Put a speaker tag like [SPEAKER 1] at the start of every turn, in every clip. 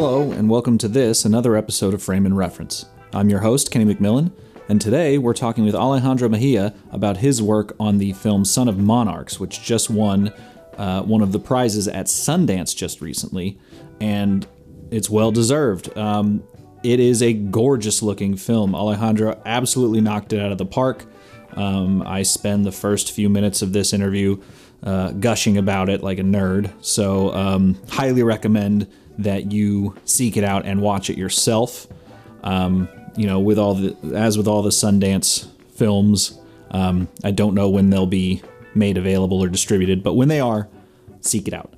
[SPEAKER 1] Hello, and welcome to this, another episode of Frame and Reference. I'm your host, Kenny McMillan, and today we're talking with Alejandro Mejia about his work on the film Son of Monarchs, which just won uh, one of the prizes at Sundance just recently, and it's well deserved. Um, it is a gorgeous looking film. Alejandro absolutely knocked it out of the park. Um, I spend the first few minutes of this interview uh, gushing about it like a nerd. So, um, highly recommend that you seek it out and watch it yourself. Um, you know, with all the as with all the Sundance films, um, I don't know when they'll be made available or distributed, but when they are, seek it out.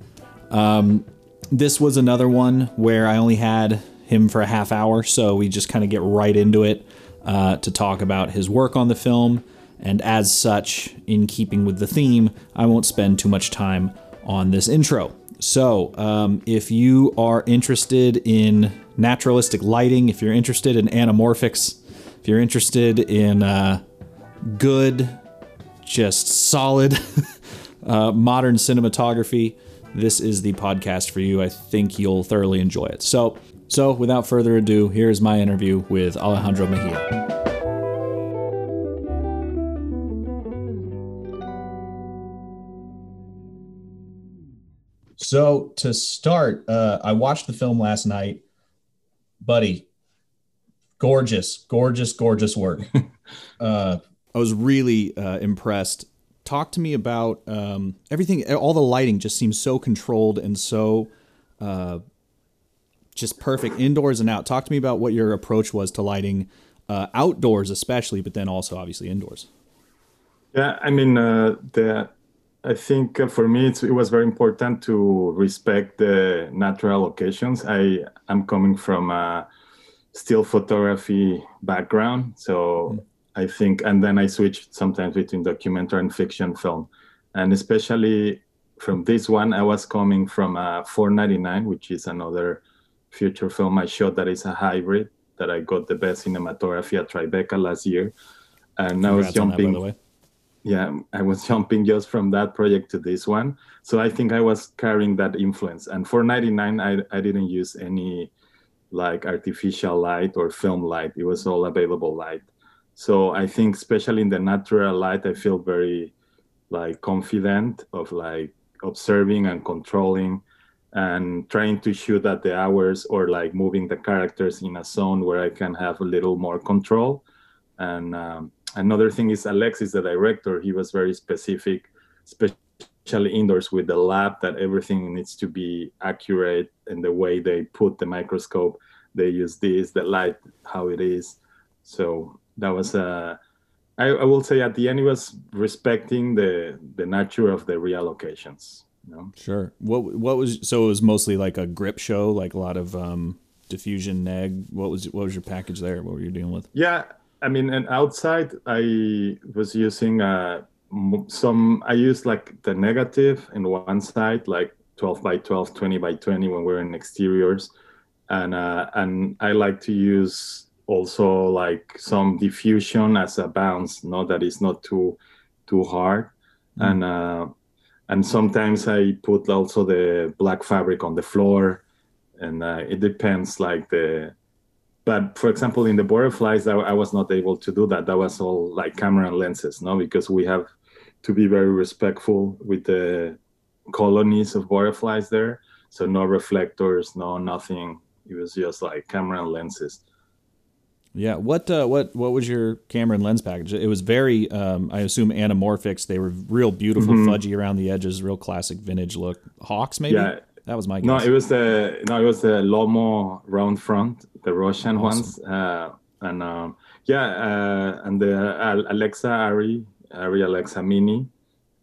[SPEAKER 1] Um, this was another one where I only had him for a half hour, so we just kind of get right into it uh, to talk about his work on the film. And as such, in keeping with the theme, I won't spend too much time on this intro. So, um, if you are interested in naturalistic lighting, if you're interested in anamorphics, if you're interested in uh, good, just solid uh, modern cinematography, this is the podcast for you. I think you'll thoroughly enjoy it. So, so without further ado, here's my interview with Alejandro Mejia. So to start, uh, I watched the film last night, buddy. Gorgeous, gorgeous, gorgeous work. uh, I was really uh, impressed. Talk to me about um, everything. All the lighting just seems so controlled and so uh, just perfect indoors and out. Talk to me about what your approach was to lighting uh, outdoors, especially, but then also obviously indoors.
[SPEAKER 2] Yeah, I mean uh, the I think uh, for me it was very important to respect the natural locations. I am coming from a still photography background, so mm. I think, and then I switched sometimes between documentary and fiction film, and especially from this one, I was coming from a 499, which is another feature film I shot that is a hybrid that I got the best cinematography at Tribeca last year, and Congrats I was jumping. That, yeah i was jumping just from that project to this one. So i think i was carrying that influence. And for 99 i, I didn't use any like artificial light or film light. It was all available light. So i think especially in the natural light i feel very like confident of like observing and controlling and trying to shoot at the hours or like moving the characters in a zone where i can have a little more control. And um, another thing is Alexis, the director, he was very specific, especially indoors with the lab, that everything needs to be accurate in the way they put the microscope. They use this, the light, how it is. So that was a. Uh, I, I will say at the end, he was respecting the the nature of the reallocations. You know?
[SPEAKER 1] Sure. What what was so it was mostly like a grip show, like a lot of um, diffusion neg. What was what was your package there? What were you dealing with?
[SPEAKER 2] Yeah, I mean, and outside, I was using uh, some. I used like the negative in one side, like 12 by 12, 20 by 20 when we're in exteriors, and uh, and I like to use also like some diffusion as a bounce, no, that is not too too hard, mm. and uh, and sometimes I put also the black fabric on the floor, and uh, it depends like the but for example in the butterflies I, I, was not able to do that. That was all like camera and lenses no? Because we have to be very respectful with the colonies of butterflies there. So no reflectors no nothing. It was just like camera and lenses.
[SPEAKER 1] Yeah. What uh, what what was your camera and lens package? It was very um, i assume anamorphics. They were real beautiful mm-hmm. fudgy around the edges real classic vintage look. Hawks maybe? Yeah that was my guess.
[SPEAKER 2] No, it was the no, it was the Lomo round front, the Russian awesome. ones, uh, and um, yeah, uh, and the Alexa Arri Arri Alexa Mini.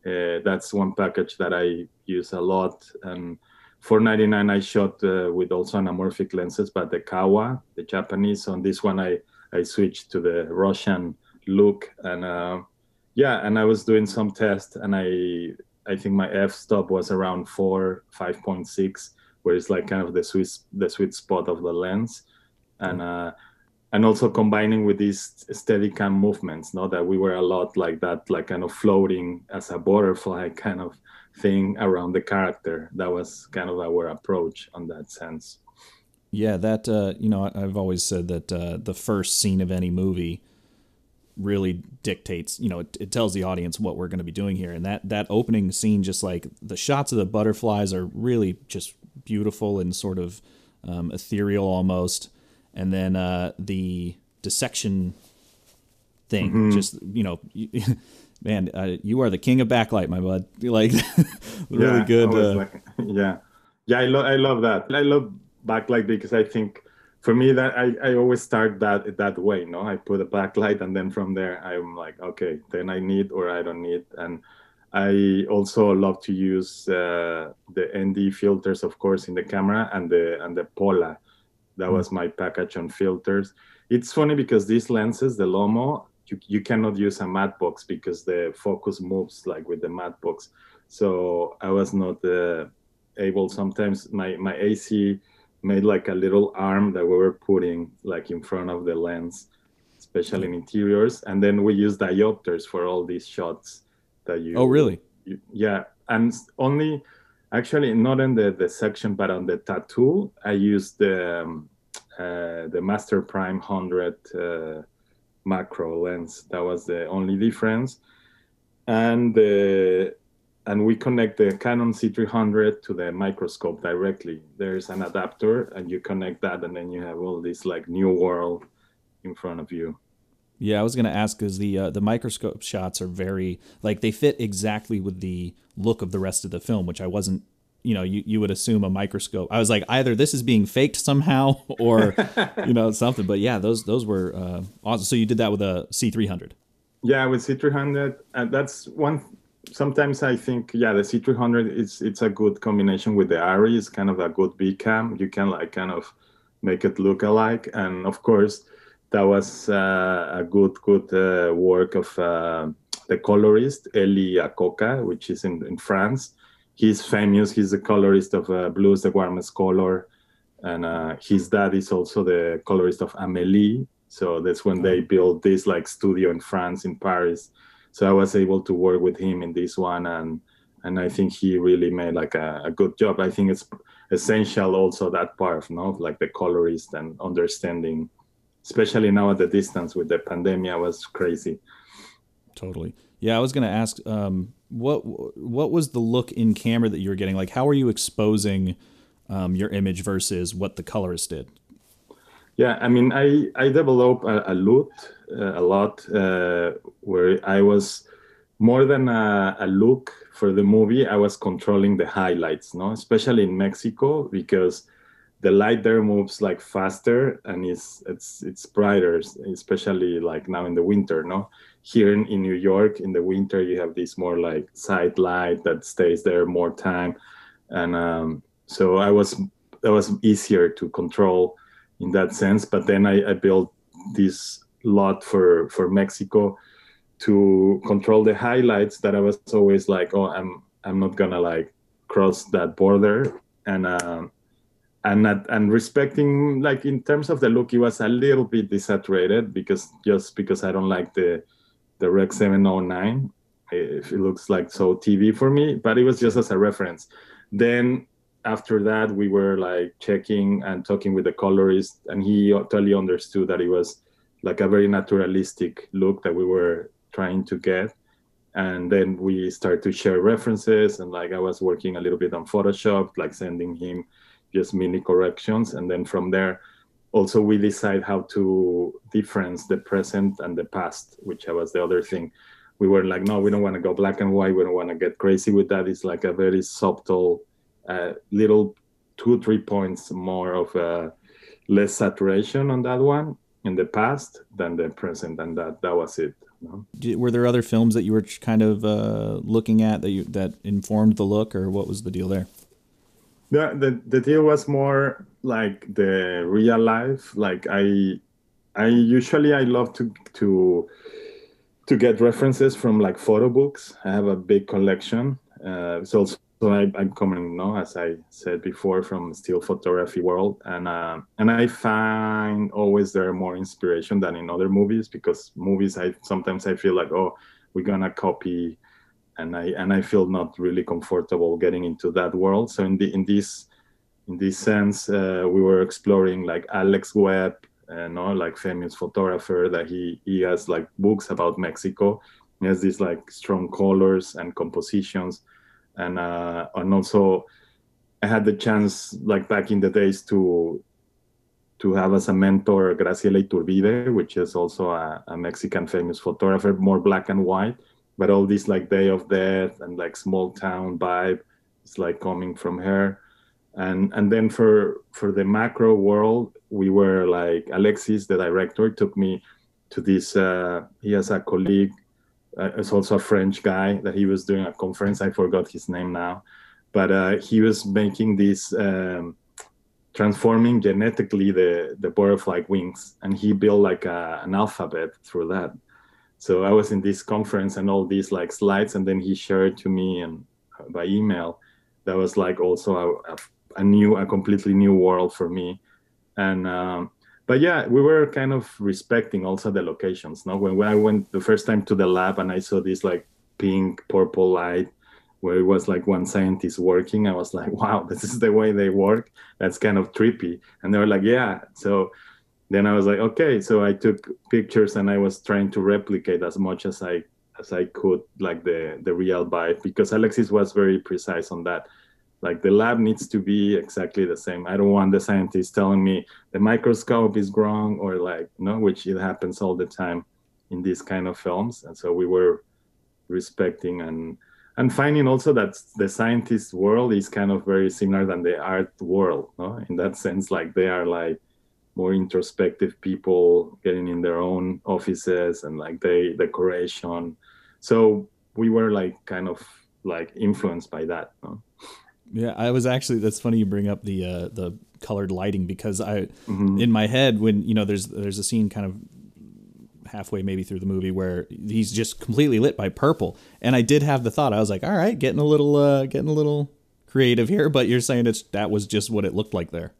[SPEAKER 2] Uh, that's one package that I use a lot. And for 99, I shot uh, with also anamorphic lenses, but the Kowa, the Japanese. On this one, I I switched to the Russian look, and uh, yeah, and I was doing some tests, and I I think my f stop was around four, five point six, where it's like kind of the sweet the sweet spot of the lens, and uh, and also combining with these Steadicam movements, Not that we were a lot like that, like kind of floating as a butterfly kind of thing around the character. That was kind of our approach on that sense.
[SPEAKER 1] Yeah, that uh, you know, I've always said that uh, the first scene of any movie really dictates. You know, it, it tells the audience what we're going to be doing here, and that that opening scene, just like the shots of the butterflies, are really just beautiful and sort of um, ethereal almost, and then uh, the dissection thing, mm-hmm. just you know. man, uh, you are the king of backlight, my bud. Like, really
[SPEAKER 2] yeah,
[SPEAKER 1] good.
[SPEAKER 2] Uh, like, yeah, yeah, I love, I love that. I love backlight because I think for me that I, I always start that that way. No, I put a backlight and then from there I'm like, okay, then I need or I don't need. And I also love to use uh, the ND filters, of course, in the camera and the and the Pola. That was my package on filters. It's funny because these lenses, the Lomo, you, you cannot use a matte box because the focus moves like with the matte box. So I was not uh, able. Sometimes my my AC made like a little arm that we were putting like in front of the lens, especially in interiors, and then we use diopters for all these shots that you.
[SPEAKER 1] Oh really?
[SPEAKER 2] You, yeah, and only actually not in the the section, but on the tattoo, I used the um, uh, the Master Prime hundred. Uh, macro lens. That was the only difference. And the and we connect the Canon C300 to the microscope directly. There's an adapter, and you connect that, and then you have all this like new world in front of you.
[SPEAKER 1] Yeah, I was gonna ask because the uh, the microscope shots are very like they fit exactly with the look of the rest of the film, which I wasn't you know you, you would assume a microscope i was like either this is being faked somehow or you know something but yeah those those were uh, awesome so you did that with a c300
[SPEAKER 2] yeah with c300 and that's one sometimes i think yeah the c300 is it's a good combination with the ARRI it's kind of a good b cam you can like kind of make it look alike and of course that was uh, a good good uh, work of uh, the colorist Eli Akoka, which is in, in France he's famous. He's the colorist of uh, Blues, the warmest color, and uh, his dad is also the colorist of Amélie. So that's when they built this like studio in France, in Paris. So I was able to work with him in this one, and and I think he really made like a, a good job. I think it's essential also that part of no like the colorist and understanding, especially now at the distance with the pandemic was crazy.
[SPEAKER 1] Totally. Yeah, I was going to ask um, what what was the look in camera that you were getting? Like, how are you exposing um, your image versus what the colorist did?
[SPEAKER 2] Yeah, I mean, I I developed a, a uh, a LUT uh, where I was more than a, a, look for the movie. I was controlling the highlights, no, especially in Mexico because the light there moves like faster and it's it's it's brighter, especially like now in the winter, no here in, in New York in the winter you have this more like side light that stays there more time and um, so I was that was easier to control in that sense but then I, I built this LUT for for Mexico to control the highlights that I was always like oh I'm I'm not gonna like cross that border and um, and not, and respecting like in terms of the look it was a little bit desaturated because just because I don't like the the Rec 709. It, it looks like so TV for me, but it was just as a reference. Then after that, we were like checking and talking with the colorist, and he totally understood that it was like a very naturalistic look that we were trying to get. And then we started to share references, and like I was working a little bit on Photoshop, like sending him just mini corrections, and then from there also we decide how to difference the present and the past which was the other thing. We were like no we don't want to go black and white. We don't want to get crazy with that. It's like a very subtle uh, little two three points more of a less saturation on that one in the past than the present and that that was it
[SPEAKER 1] were there other films that you were kind of uh, looking at that you that informed the look or what was the deal there?
[SPEAKER 2] The, the the deal was more like the real life. Like i i usually i love to to to get references from like photo books. I have a big collection. Uh, so also I, am coming, know, as I said before, from still photography world, and uh, and I find always there more inspiration than in other movies because movies I sometimes I feel like oh we're gonna copy and I and I feel not really comfortable getting into that world. So in the in this in this sense, uh, we were exploring like Alex Webb, you know, like famous photographer that he he has like books about Mexico. He has these like strong colors and compositions, and uh, and also I had the chance like back in the days to to have as a mentor Graciela Iturbide, which is also a, a Mexican famous photographer, more black and white, but all this like Day of Death and like small town vibe is like coming from her. And and then for for the macro world we were like alexis the director took me to this uh, he has a colleague uh, it's also a french guy that he was doing a conference. I forgot his name now. But uh, he was making this um, transforming genetically the the butterfly wings. And he built like a, an alphabet through that. So i was in this conference and all these like slides. And then he shared to me and by email. That was like also a, a a new, a completely new world for me. And um, but yeah, we were kind of respecting also the locations. No, when, when I went the first time to the lab and I saw this like pink purple light where it was like one scientist working, I was like, wow, this is the way they work. That's kind of trippy. And they were like, yeah. So then I was like, okay. So I took pictures and I was trying to replicate as much as I as I could, like the the real vibe, because Alexis was very precise on that like the lab needs to be exactly the same. I don't want the scientist telling me the microscope is wrong or like no which it happens all the time in these kind of films. And so we were respecting and and finding also that the scientist world is kind of very similar than the art world no? In that sense like they are like more introspective people getting in their own offices and like they decoration. So we were like kind of like influenced by that no?
[SPEAKER 1] Yeah, I was actually. That's funny you bring up the uh, the colored lighting because I, mm-hmm. in my head, when you know, there's there's a scene kind of halfway maybe through the movie where he's just completely lit by purple, and I did have the thought. I was like, all right, getting a little uh, getting a little creative here, but you're saying it's that was just what it looked like there.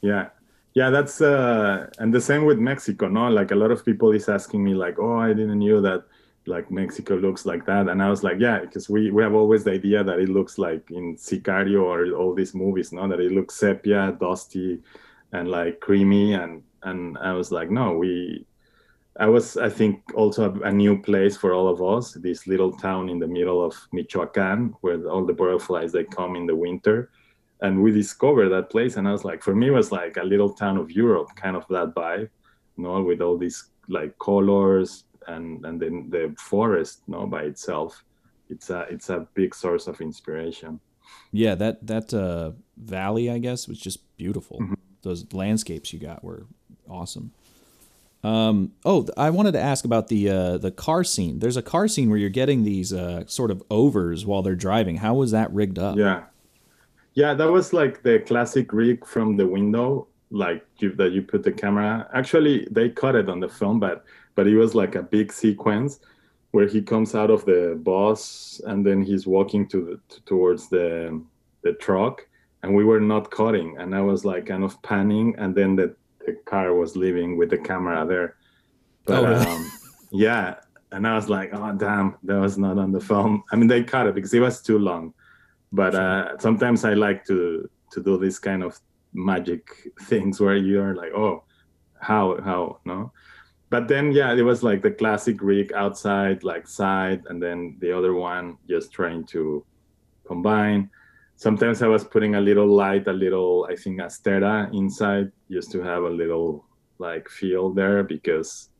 [SPEAKER 2] Yeah, yeah, that's uh, and the same with Mexico. No, like a lot of people is asking me like, oh, I didn't know that like Mexico looks like that. And I was like, yeah, because we, we have always the idea that it looks like in Sicario or all these movies, no, that it looks sepia, dusty, and like creamy. And and I was like, no, we. I was, I think, also a, a new place for all of us. This little town in the middle of Michoacan, where all the butterflies they come in the winter, and we discovered that place. And I was like, for me, it was like a little town of Europe, kind of that vibe, you know, with all these like colors, and and then the forest no by itself it's a it's a big source of inspiration.
[SPEAKER 1] Yeah that that uh, valley i guess was just beautiful. Mm-hmm. those landscapes you got were awesome. Um, oh i wanted to ask about the uh, the car scene. There's a car scene where you're getting these uh, sort of overs while they're driving. How was that rigged up?
[SPEAKER 2] Yeah. Yeah that was like the classic rig from the window like you, that you put the camera actually they cut it on the film but but it was like a big sequence where he comes out of the bus and then he's walking to the, to, towards the the truck. And we were not cutting. And i was like kind of panning. And then the, the car was leaving with the camera there. But oh, really? um, yeah. And i was like oh damn that was not on the film. I mean they cut it because it was too long. But uh, sometimes i like to to do this kind of magic things where you're like oh how how no but then yeah it was like the classic rig outside like side and then the other one just trying to combine. Sometimes i was putting a little light a little i think astera inside just to have a little like feel there because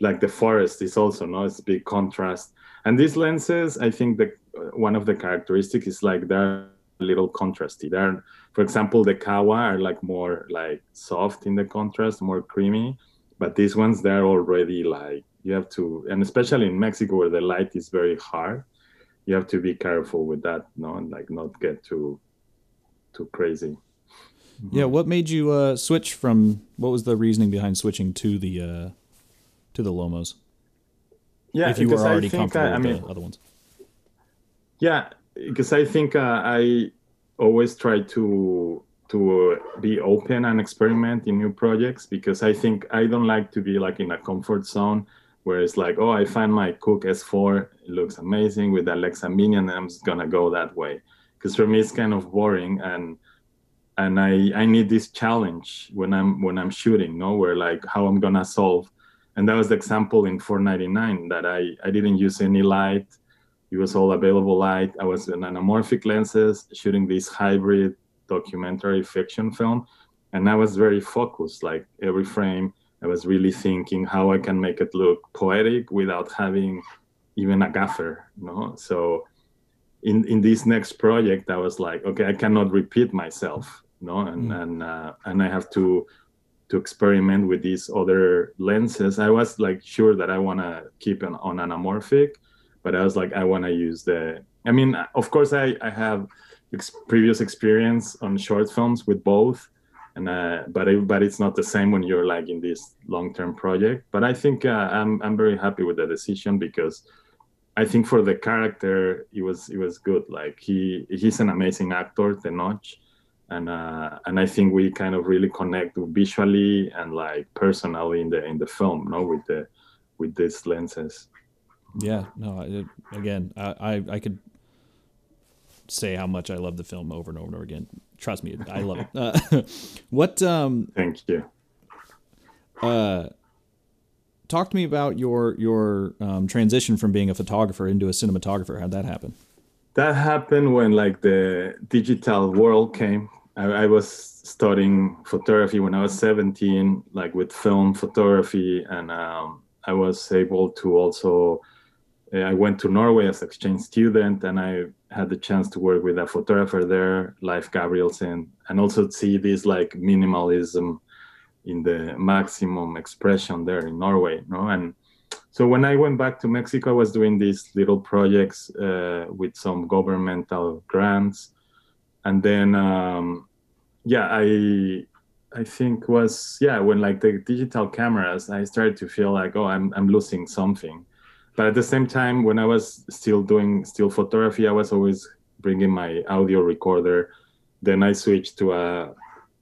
[SPEAKER 2] like the forest is also no it's big contrast. And these lenses i think the one of the characteristics is like they're a little contrasty. They're for example the kowa are like more like soft in the contrast more creamy but these ones they're already like you have to and especially in mexico where the light is very hard you have to be careful with that no and like not get too too crazy.
[SPEAKER 1] Yeah what made you uh switch from what was the reasoning behind switching to the uh to the lomos?
[SPEAKER 2] Yeah if you were already comfortable I, I mean, with the other ones. yeah because i think uh, i always try to to be open and experiment in new projects because I think I don't like to be like in a comfort zone where it's like, oh, I find my Cooke S4, it looks amazing with Alexa Mini, and I'm just gonna go that way. Because for me, it's kind of boring, and and I I need this challenge when I'm when I'm shooting, no, where like how I'm gonna solve. And that was the example in 499 that I I didn't use any light. It was all available light. I was in anamorphic lenses shooting this hybrid documentary fiction film, and I was very focused. Like every frame, I was really thinking how I can make it look poetic without having even a gaffer, no. So in in this next project, I was like, okay, I cannot repeat myself no and mm. and uh, and i have to to experiment with these other lenses i was like sure that i want to keep an on anamorphic but i was like i want to use the i mean of course i i have ex- previous experience on short films with both and uh, but it, but it's not the same when you're like in this long-term project but i think uh, i'm i'm very happy with the decision because i think for the character it was it was good like he he's an amazing actor Tenoch and uh, and I think we kind of really connect visually and like personally in the in the film, no, with the with these lenses.
[SPEAKER 1] Yeah, no. It, again, I, I, I could say how much I love the film over and over and over again. Trust me, I love it. Uh, what? Um,
[SPEAKER 2] Thank you.
[SPEAKER 1] Uh, talk to me about your your um, transition from being a photographer into a cinematographer. How'd that happen?
[SPEAKER 2] That happened when like the digital world came I, I, was studying photography when I was 17, like with film photography, and um, I was able to also. Uh, I went to Norway as exchange student, and I had the chance to work with a photographer there, Leif Gabrielsen, and also see this like minimalism in the maximum expression there in Norway. Know? And so when I went back to Mexico, I was doing these little projects uh, with some governmental grants and then um, yeah i i think was yeah when like the digital cameras i started to feel like oh i'm, I'm losing something but at the same time when i was still doing still photography i was always bringing my audio recorder then i switched to a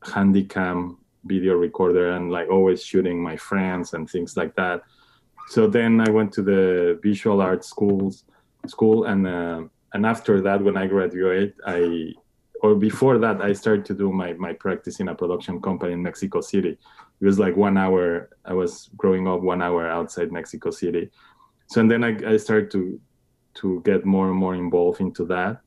[SPEAKER 2] handycam video recorder and like always shooting my friends and things like that so then i went to the visual arts schools school and uh, and after that when i graduated i or before that, I started to do my, my practice in a production company in Mexico City. It was like one hour. I was growing up one hour outside Mexico City. So and then I, I started to to get more and more involved into that.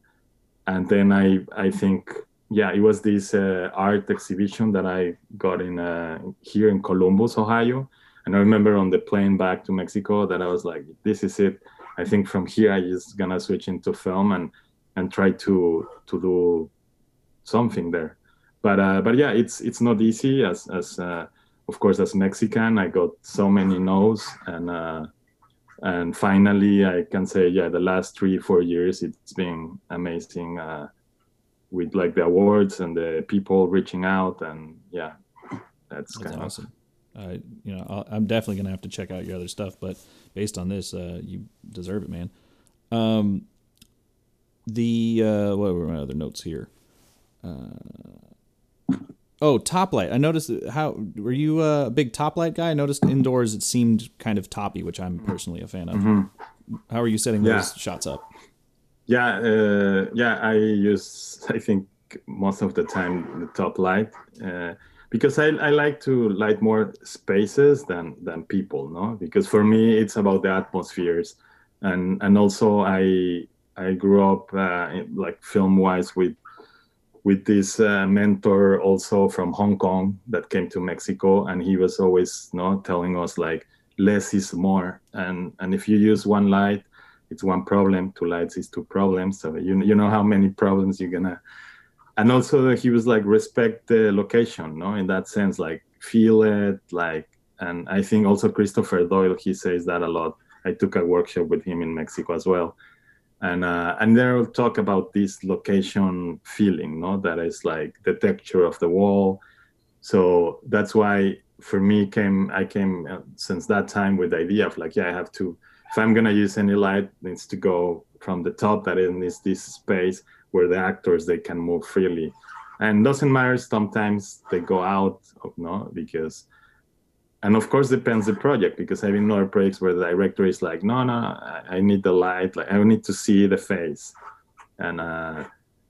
[SPEAKER 2] And then I I think yeah, it was this uh, art exhibition that I got in uh, here in Columbus, Ohio. And I remember on the plane back to Mexico that I was like, this is it. I think from here I just gonna switch into film and and try to to do something there. But uh, but yeah, it's it's not easy. As as uh, of course as Mexican, I got so many no's, and uh, and finally I can say yeah, the last three four years it's been amazing uh, with like the awards and the people reaching out, and yeah, that's, that's kind
[SPEAKER 1] awesome. Of, uh, you know, i am definitely gonna have to check out your other stuff, but based on this, uh, you deserve it, man. Um, the uh, what were my other notes here? Uh, oh, top light. I noticed how were you a big top light guy? I noticed indoors it seemed kind of toppy, which I'm personally a fan of. Mm-hmm. How are you setting yeah. those shots up?
[SPEAKER 2] Yeah, uh, yeah. I use I think most of the time the top light uh, because I, I like to light more spaces than than people. No, because for me it's about the atmospheres, and and also I I grew up uh, like film wise with with this uh, mentor also from Hong Kong that came to Mexico, and he was always you know, telling us like less is more, and and if you use one light, it's one problem. Two lights is two problems. So you you know how many problems you're gonna. And also he was like respect the location, no, in that sense, like feel it, like. And I think also Christopher Doyle he says that a lot. I took a workshop with him in Mexico as well and uh, and then we'll talk about this location feeling, no, that is like the texture of the wall. So that's why for me came I came uh, since that time with the idea of like yeah I have to if I'm gonna use any light it needs to go from the top that is this space where the actors they can move freely, and doesn't matter sometimes they go out no? Because and of course depends the project because I've been other projects where the director is like, no, no, I need the light, like I need to see the face, and uh,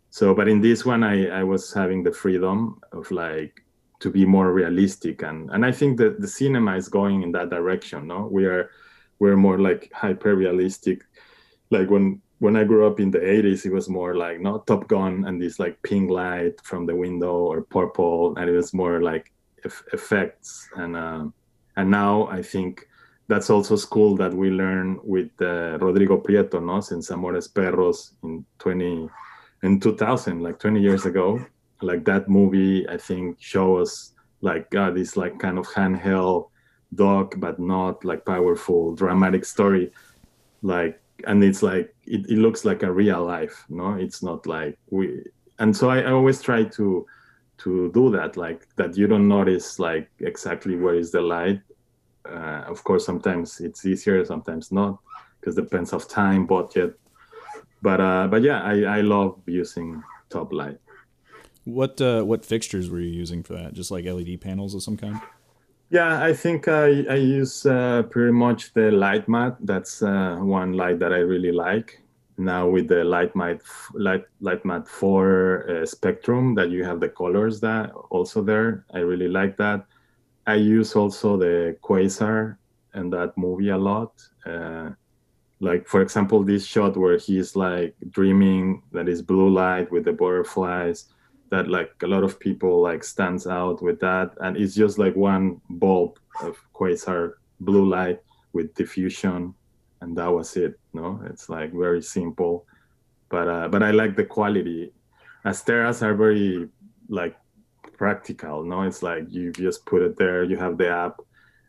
[SPEAKER 2] So, but in this one, I I was having the freedom of like to be more realistic, and and I think that the cinema is going in that direction. No, we are we're more like hyper realistic. Like when when I grew up in the 80s, it was more like not Top Gun and this like pink light from the window or purple, and it was more like effects. And uh, and now I think that's also school that we learn with uh, Rodrigo Prieto, no, since Amores Perros in 20 in 2000, like 20 years ago. Like that movie, I think show us like this like kind of handheld dog, but not like powerful dramatic story, like and it's like it, it looks like a real life no? It's not like we and so I, I always try to to do that like that you don't notice like exactly where is the light. Uh, of course sometimes it's easier sometimes not because depends of time budget. But uh but yeah i i love using top light.
[SPEAKER 1] What uh what fixtures were you using for that? Just like led panels of some kind?
[SPEAKER 2] Yeah, I think I, I use uh, pretty much the LiteMat. That's uh, one light that I really like. Now with the LiteMat, light, LiteMat 4 uh, spectrum that you have the colors that also there. I really like that. I use also the quasar and that movie a lot. Uh, like for example, this shot where he's like dreaming that is blue light with the butterflies that like a lot of people like stands out with that and it's just like one bulb of quasar blue light with diffusion and that was it no it's like very simple but uh, but i like the quality asteras are very like practical no it's like you just put it there you have the app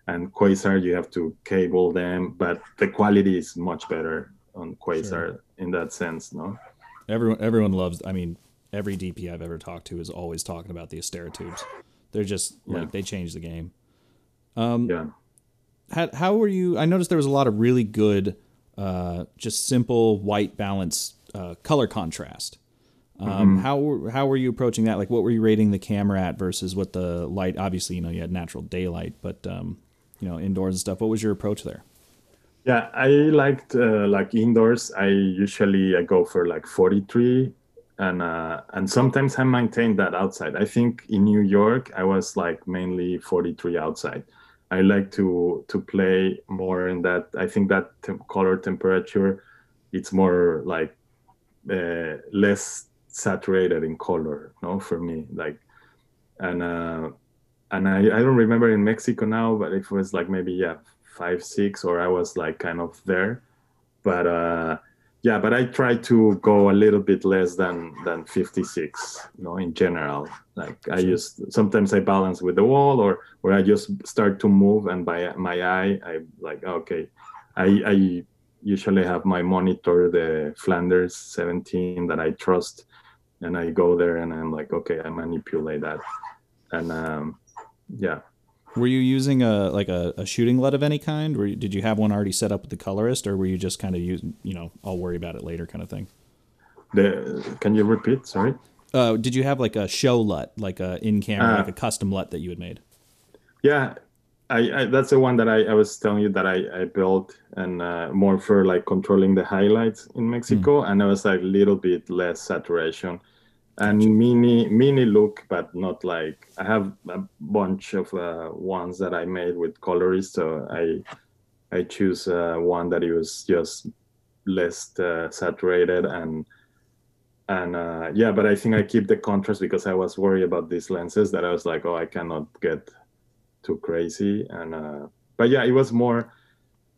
[SPEAKER 2] and quasar you have to cable them but the quality is much better on quasar sure. in that sense no
[SPEAKER 1] everyone everyone loves i mean every DP I've ever talked to is always talking about the Astera tubes. They're just yeah. like they changed the game. Um, yeah. How, how were you? I noticed there was a lot of really good, uh, just simple white balance uh, color contrast. Um, mm-hmm. How how were you approaching that? Like, what were you rating the camera at versus what the light? Obviously, you know, you had natural daylight, but um, you know, indoors and stuff. What was your approach there?
[SPEAKER 2] Yeah, I liked uh, like indoors. I usually I go for like 43 and uh, and sometimes I maintain that outside. I think in New York I was like mainly 43 outside. I like to to play more in that. I think that temp- color temperature, it's more like uh, less saturated in color. No, for me like, and uh, and I I don't remember in Mexico now, but it was like maybe yeah five six or I was like kind of there, but. uh yeah but i try to go a little bit less than than 56 you know in general. Like i just sometimes i balance with the wall or or i just start to move and by my eye i like okay i i usually have my monitor the flanders 17 that i trust and i go there and i'm like okay i manipulate that. And um yeah
[SPEAKER 1] were you using a like a, a shooting LUT of any kind? Or did you have one already set up with the colorist, or were you just kind of using, you know, I'll worry about it later kind of thing?
[SPEAKER 2] The can you repeat? Sorry.
[SPEAKER 1] Uh, did you have like a show LUT, like a in camera, uh, like a custom LUT that you had made?
[SPEAKER 2] Yeah, I, I, that's the one that I, I was telling you that I, I built and uh, more for like controlling the highlights in Mexico, mm. and I was like a little bit less saturation and mini mini look but not like i have a bunch of uh, ones that i made with colorists so i i choose uh, one that was just less uh, saturated and and uh, yeah but i think i keep the contrast because i was worried about these lenses that i was like oh i cannot get too crazy and uh, but yeah it was more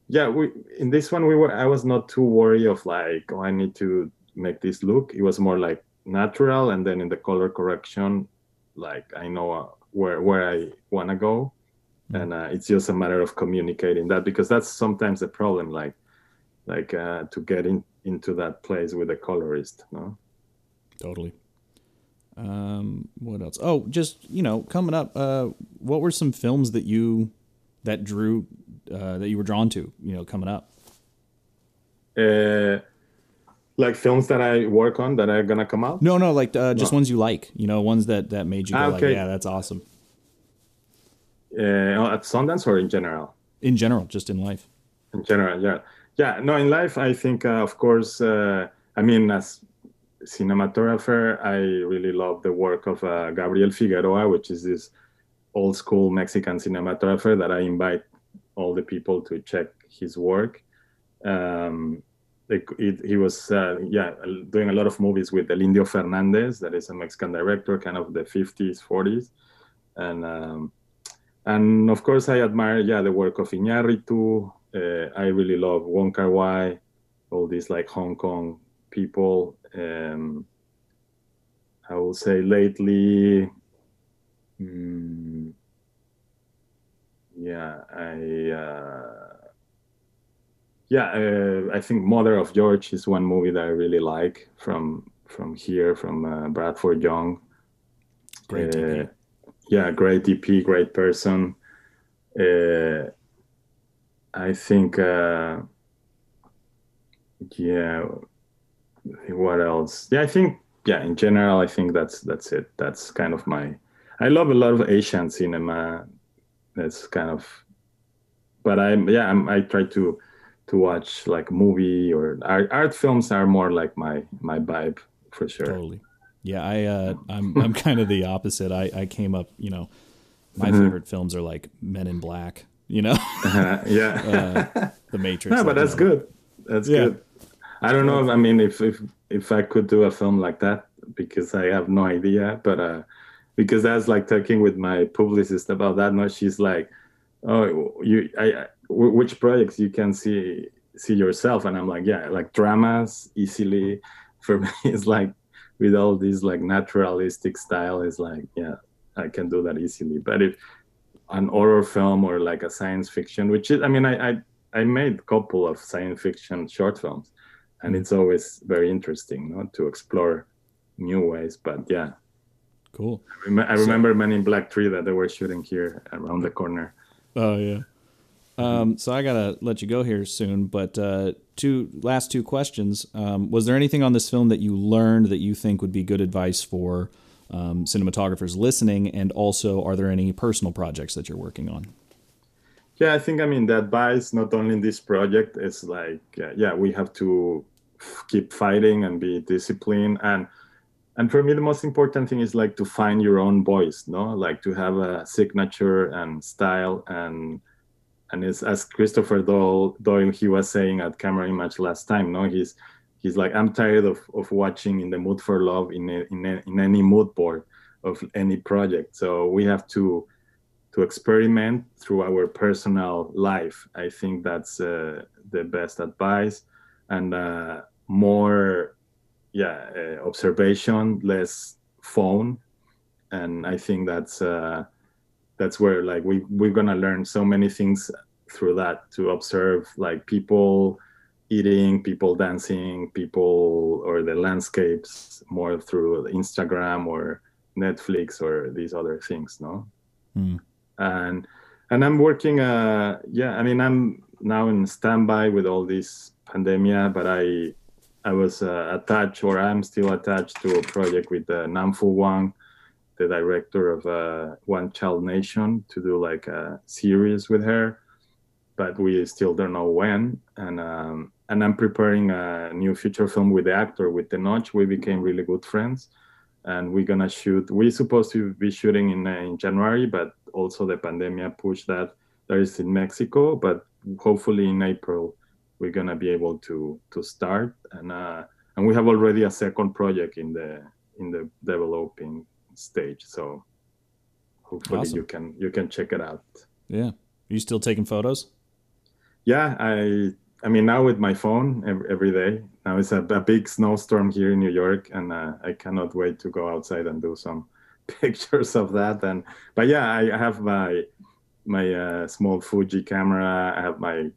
[SPEAKER 2] yeah we in this one we were i was not too worried of like oh i need to make this look. It was more like natural and then in the color correction like i know uh, where where i want to go. Mm-hmm. and uh, it's just a matter of communicating that because that's sometimes a problem like like uh, to get in into that place with the colorist no?
[SPEAKER 1] Totally. Um what else? Oh just you know coming up uh what were some films that you that drew uh that you were drawn to you know coming up?
[SPEAKER 2] Uh like films that I work on that are gonna come out?
[SPEAKER 1] No, no, like uh, just no. ones you like. You know, ones that that made you go ah, okay. like, yeah, that's awesome.
[SPEAKER 2] Uh, at Sundance or in general?
[SPEAKER 1] In general, just in life.
[SPEAKER 2] In general, yeah, yeah. No, in life, I think, uh, of course, uh, I mean, as cinematographer, I really love the work of uh, Gabriel Figueroa, which is this old school Mexican cinematographer that I invite all the people to check his work. Um, it, he was uh, yeah doing a lot of movies with El Indio Fernandez, that is a Mexican director, kind of the 50s, 40s, and um, and of course I admire yeah the work of Iñárritu. Uh, I really love Wong Kar Wai, all these like Hong Kong people. Um, I will say lately, mm, yeah, I. Uh, yeah, uh, I think Mother of George is one movie that I really like from from here from uh, Bradford Young.
[SPEAKER 1] Great DP.
[SPEAKER 2] Uh, yeah, great DP, great person. Uh, I think, uh, yeah. What else? Yeah, I think yeah. In general, I think that's that's it. That's kind of my. I love a lot of Asian cinema. That's kind of, but I'm yeah. I'm, I try to to watch like movie or art, art films are more like my my vibe for sure.
[SPEAKER 1] Totally. Yeah, I uh, I'm I'm kind of the opposite. I I came up, you know, my mm-hmm. favorite films are like Men in Black. You know.
[SPEAKER 2] uh, yeah.
[SPEAKER 1] uh, the Matrix.
[SPEAKER 2] No, but that's good. That's yeah. good. I don't know. If, I mean, if if if I could do a film like that, because I have no idea, but uh, because I was like talking with my publicist about that. No, she's like, oh, you, I, which projects you can see see yourself, and I'm like, yeah, like dramas easily. For me, it's like with all these like naturalistic style is like, yeah, I can do that easily. But if an horror film or like a science fiction, which is, I mean, I I, I made a couple of science fiction short films and it's always very interesting you know, to explore new ways. But yeah.
[SPEAKER 1] Cool.
[SPEAKER 2] I, rem- I remember so, men in black 3 that they were shooting here around the corner.
[SPEAKER 1] Oh yeah um, so i gotta let you go here soon but uh, two last two questions. Um, was there anything on this film that you learned that you think would be good advice for um, cinematographers listening? And also are there any personal projects that you're working on?
[SPEAKER 2] Yeah i think i mean the advice not only in this project is like uh, yeah we have to keep fighting and be disciplined. And and for me the most important thing is like to find your own voice no? Like to have a signature and style and and it's as christopher doyle, doyle he was saying at Camerimage last time no he's he's like i'm tired of, of watching in the mood for love in, a, in, a, in any mood board of any project. So we have to to experiment through our personal life. I think that's uh, the best advice. And uh, more yeah uh, observation less phone. And i think that's uh that's where like we we're gonna learn so many things through that to observe like people eating people dancing people or the landscapes more through instagram or netflix or these other things no mm. and and i'm working uh yeah i mean i'm now in standby with all this pandemia but i I was uh, attached, or I'm still attached to a project with uh, Nanfu Wang, the director of uh, One Child Nation, to do like a series with her, but we still don't know when. And um, and I'm preparing a new feature film with the actor with Tenoch. We became really good friends, and we're gonna shoot. We're supposed to be shooting in uh, in January, but also the pandemic pushed that. There is in Mexico, but hopefully in April we're gonna be able to to start and uh, and we have already a second project in the in the developing stage so hopefully awesome. you can you can check it out.
[SPEAKER 1] Yeah. Are you still taking photos?
[SPEAKER 2] Yeah i i mean now with my phone every, every day. Now it's a, a, big snowstorm here in new york and uh, i cannot wait to go outside and do some pictures of that. And but yeah i, have my my uh, small fuji camera. I have my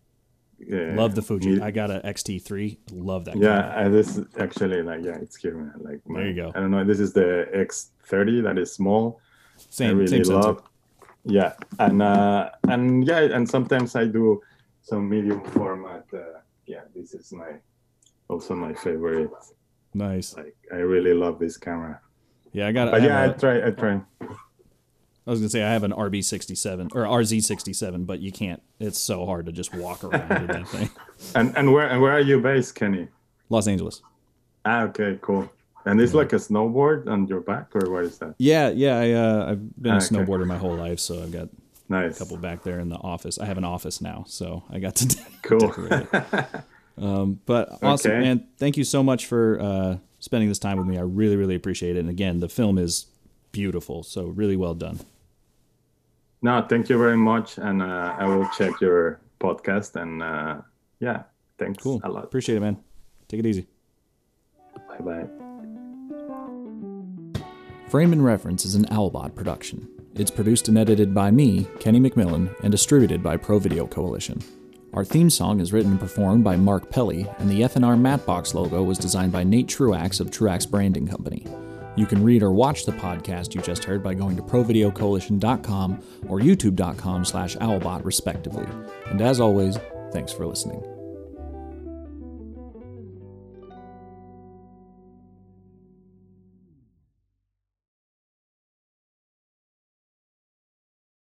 [SPEAKER 1] yeah, love the Fuji. I got a XT3. Love that.
[SPEAKER 2] Yeah, uh, this actually like yeah, it's cute. Man. Like
[SPEAKER 1] my, there you go.
[SPEAKER 2] I don't know. This is the X30 that is small.
[SPEAKER 1] Same. I really same love. Sensor.
[SPEAKER 2] Yeah, and uh, and yeah, and sometimes I do some medium format. Uh, yeah, this is my also my favorite.
[SPEAKER 1] Nice.
[SPEAKER 2] Like I really love this camera.
[SPEAKER 1] Yeah, I got.
[SPEAKER 2] But yeah, a, I try. I try.
[SPEAKER 1] I was gonna say I have an RB67 or RZ67, but you can't. It's so hard to just walk around with that thing.
[SPEAKER 2] And and where and where are you based, Kenny?
[SPEAKER 1] Los Angeles.
[SPEAKER 2] Ah, okay, cool. And it's like a snowboard on your back, or what is that?
[SPEAKER 1] Yeah, yeah. I, uh, I've been a
[SPEAKER 2] Okay.
[SPEAKER 1] snowboarder my whole life, so I've got a couple back there in the office. I have an office now, so I got to
[SPEAKER 2] Cool.
[SPEAKER 1] decorate it. Um, but awesome,
[SPEAKER 2] Okay.
[SPEAKER 1] man. Thank you so much for uh, spending this time with me. I really, really appreciate it. And again, the film is beautiful, so really well done.
[SPEAKER 2] No, thank you very much, and uh, I will check your podcast. And uh, yeah, thanks
[SPEAKER 1] Cool.
[SPEAKER 2] a lot.
[SPEAKER 1] Appreciate it, man. Take it easy.
[SPEAKER 2] Bye bye.
[SPEAKER 1] Frame and Reference is an Owlbot production. It's produced and edited by me, Kenny McMillan, and distributed by Pro Video Coalition. Our theme song is written and performed by Mark Pelly, and the FNR Mattebox logo was designed by Nate Truax of Truax Branding Company. You can read or watch the podcast you just heard by going to provideocoalition.com or youtube.com slash owlbot respectively. And as always, thanks for listening.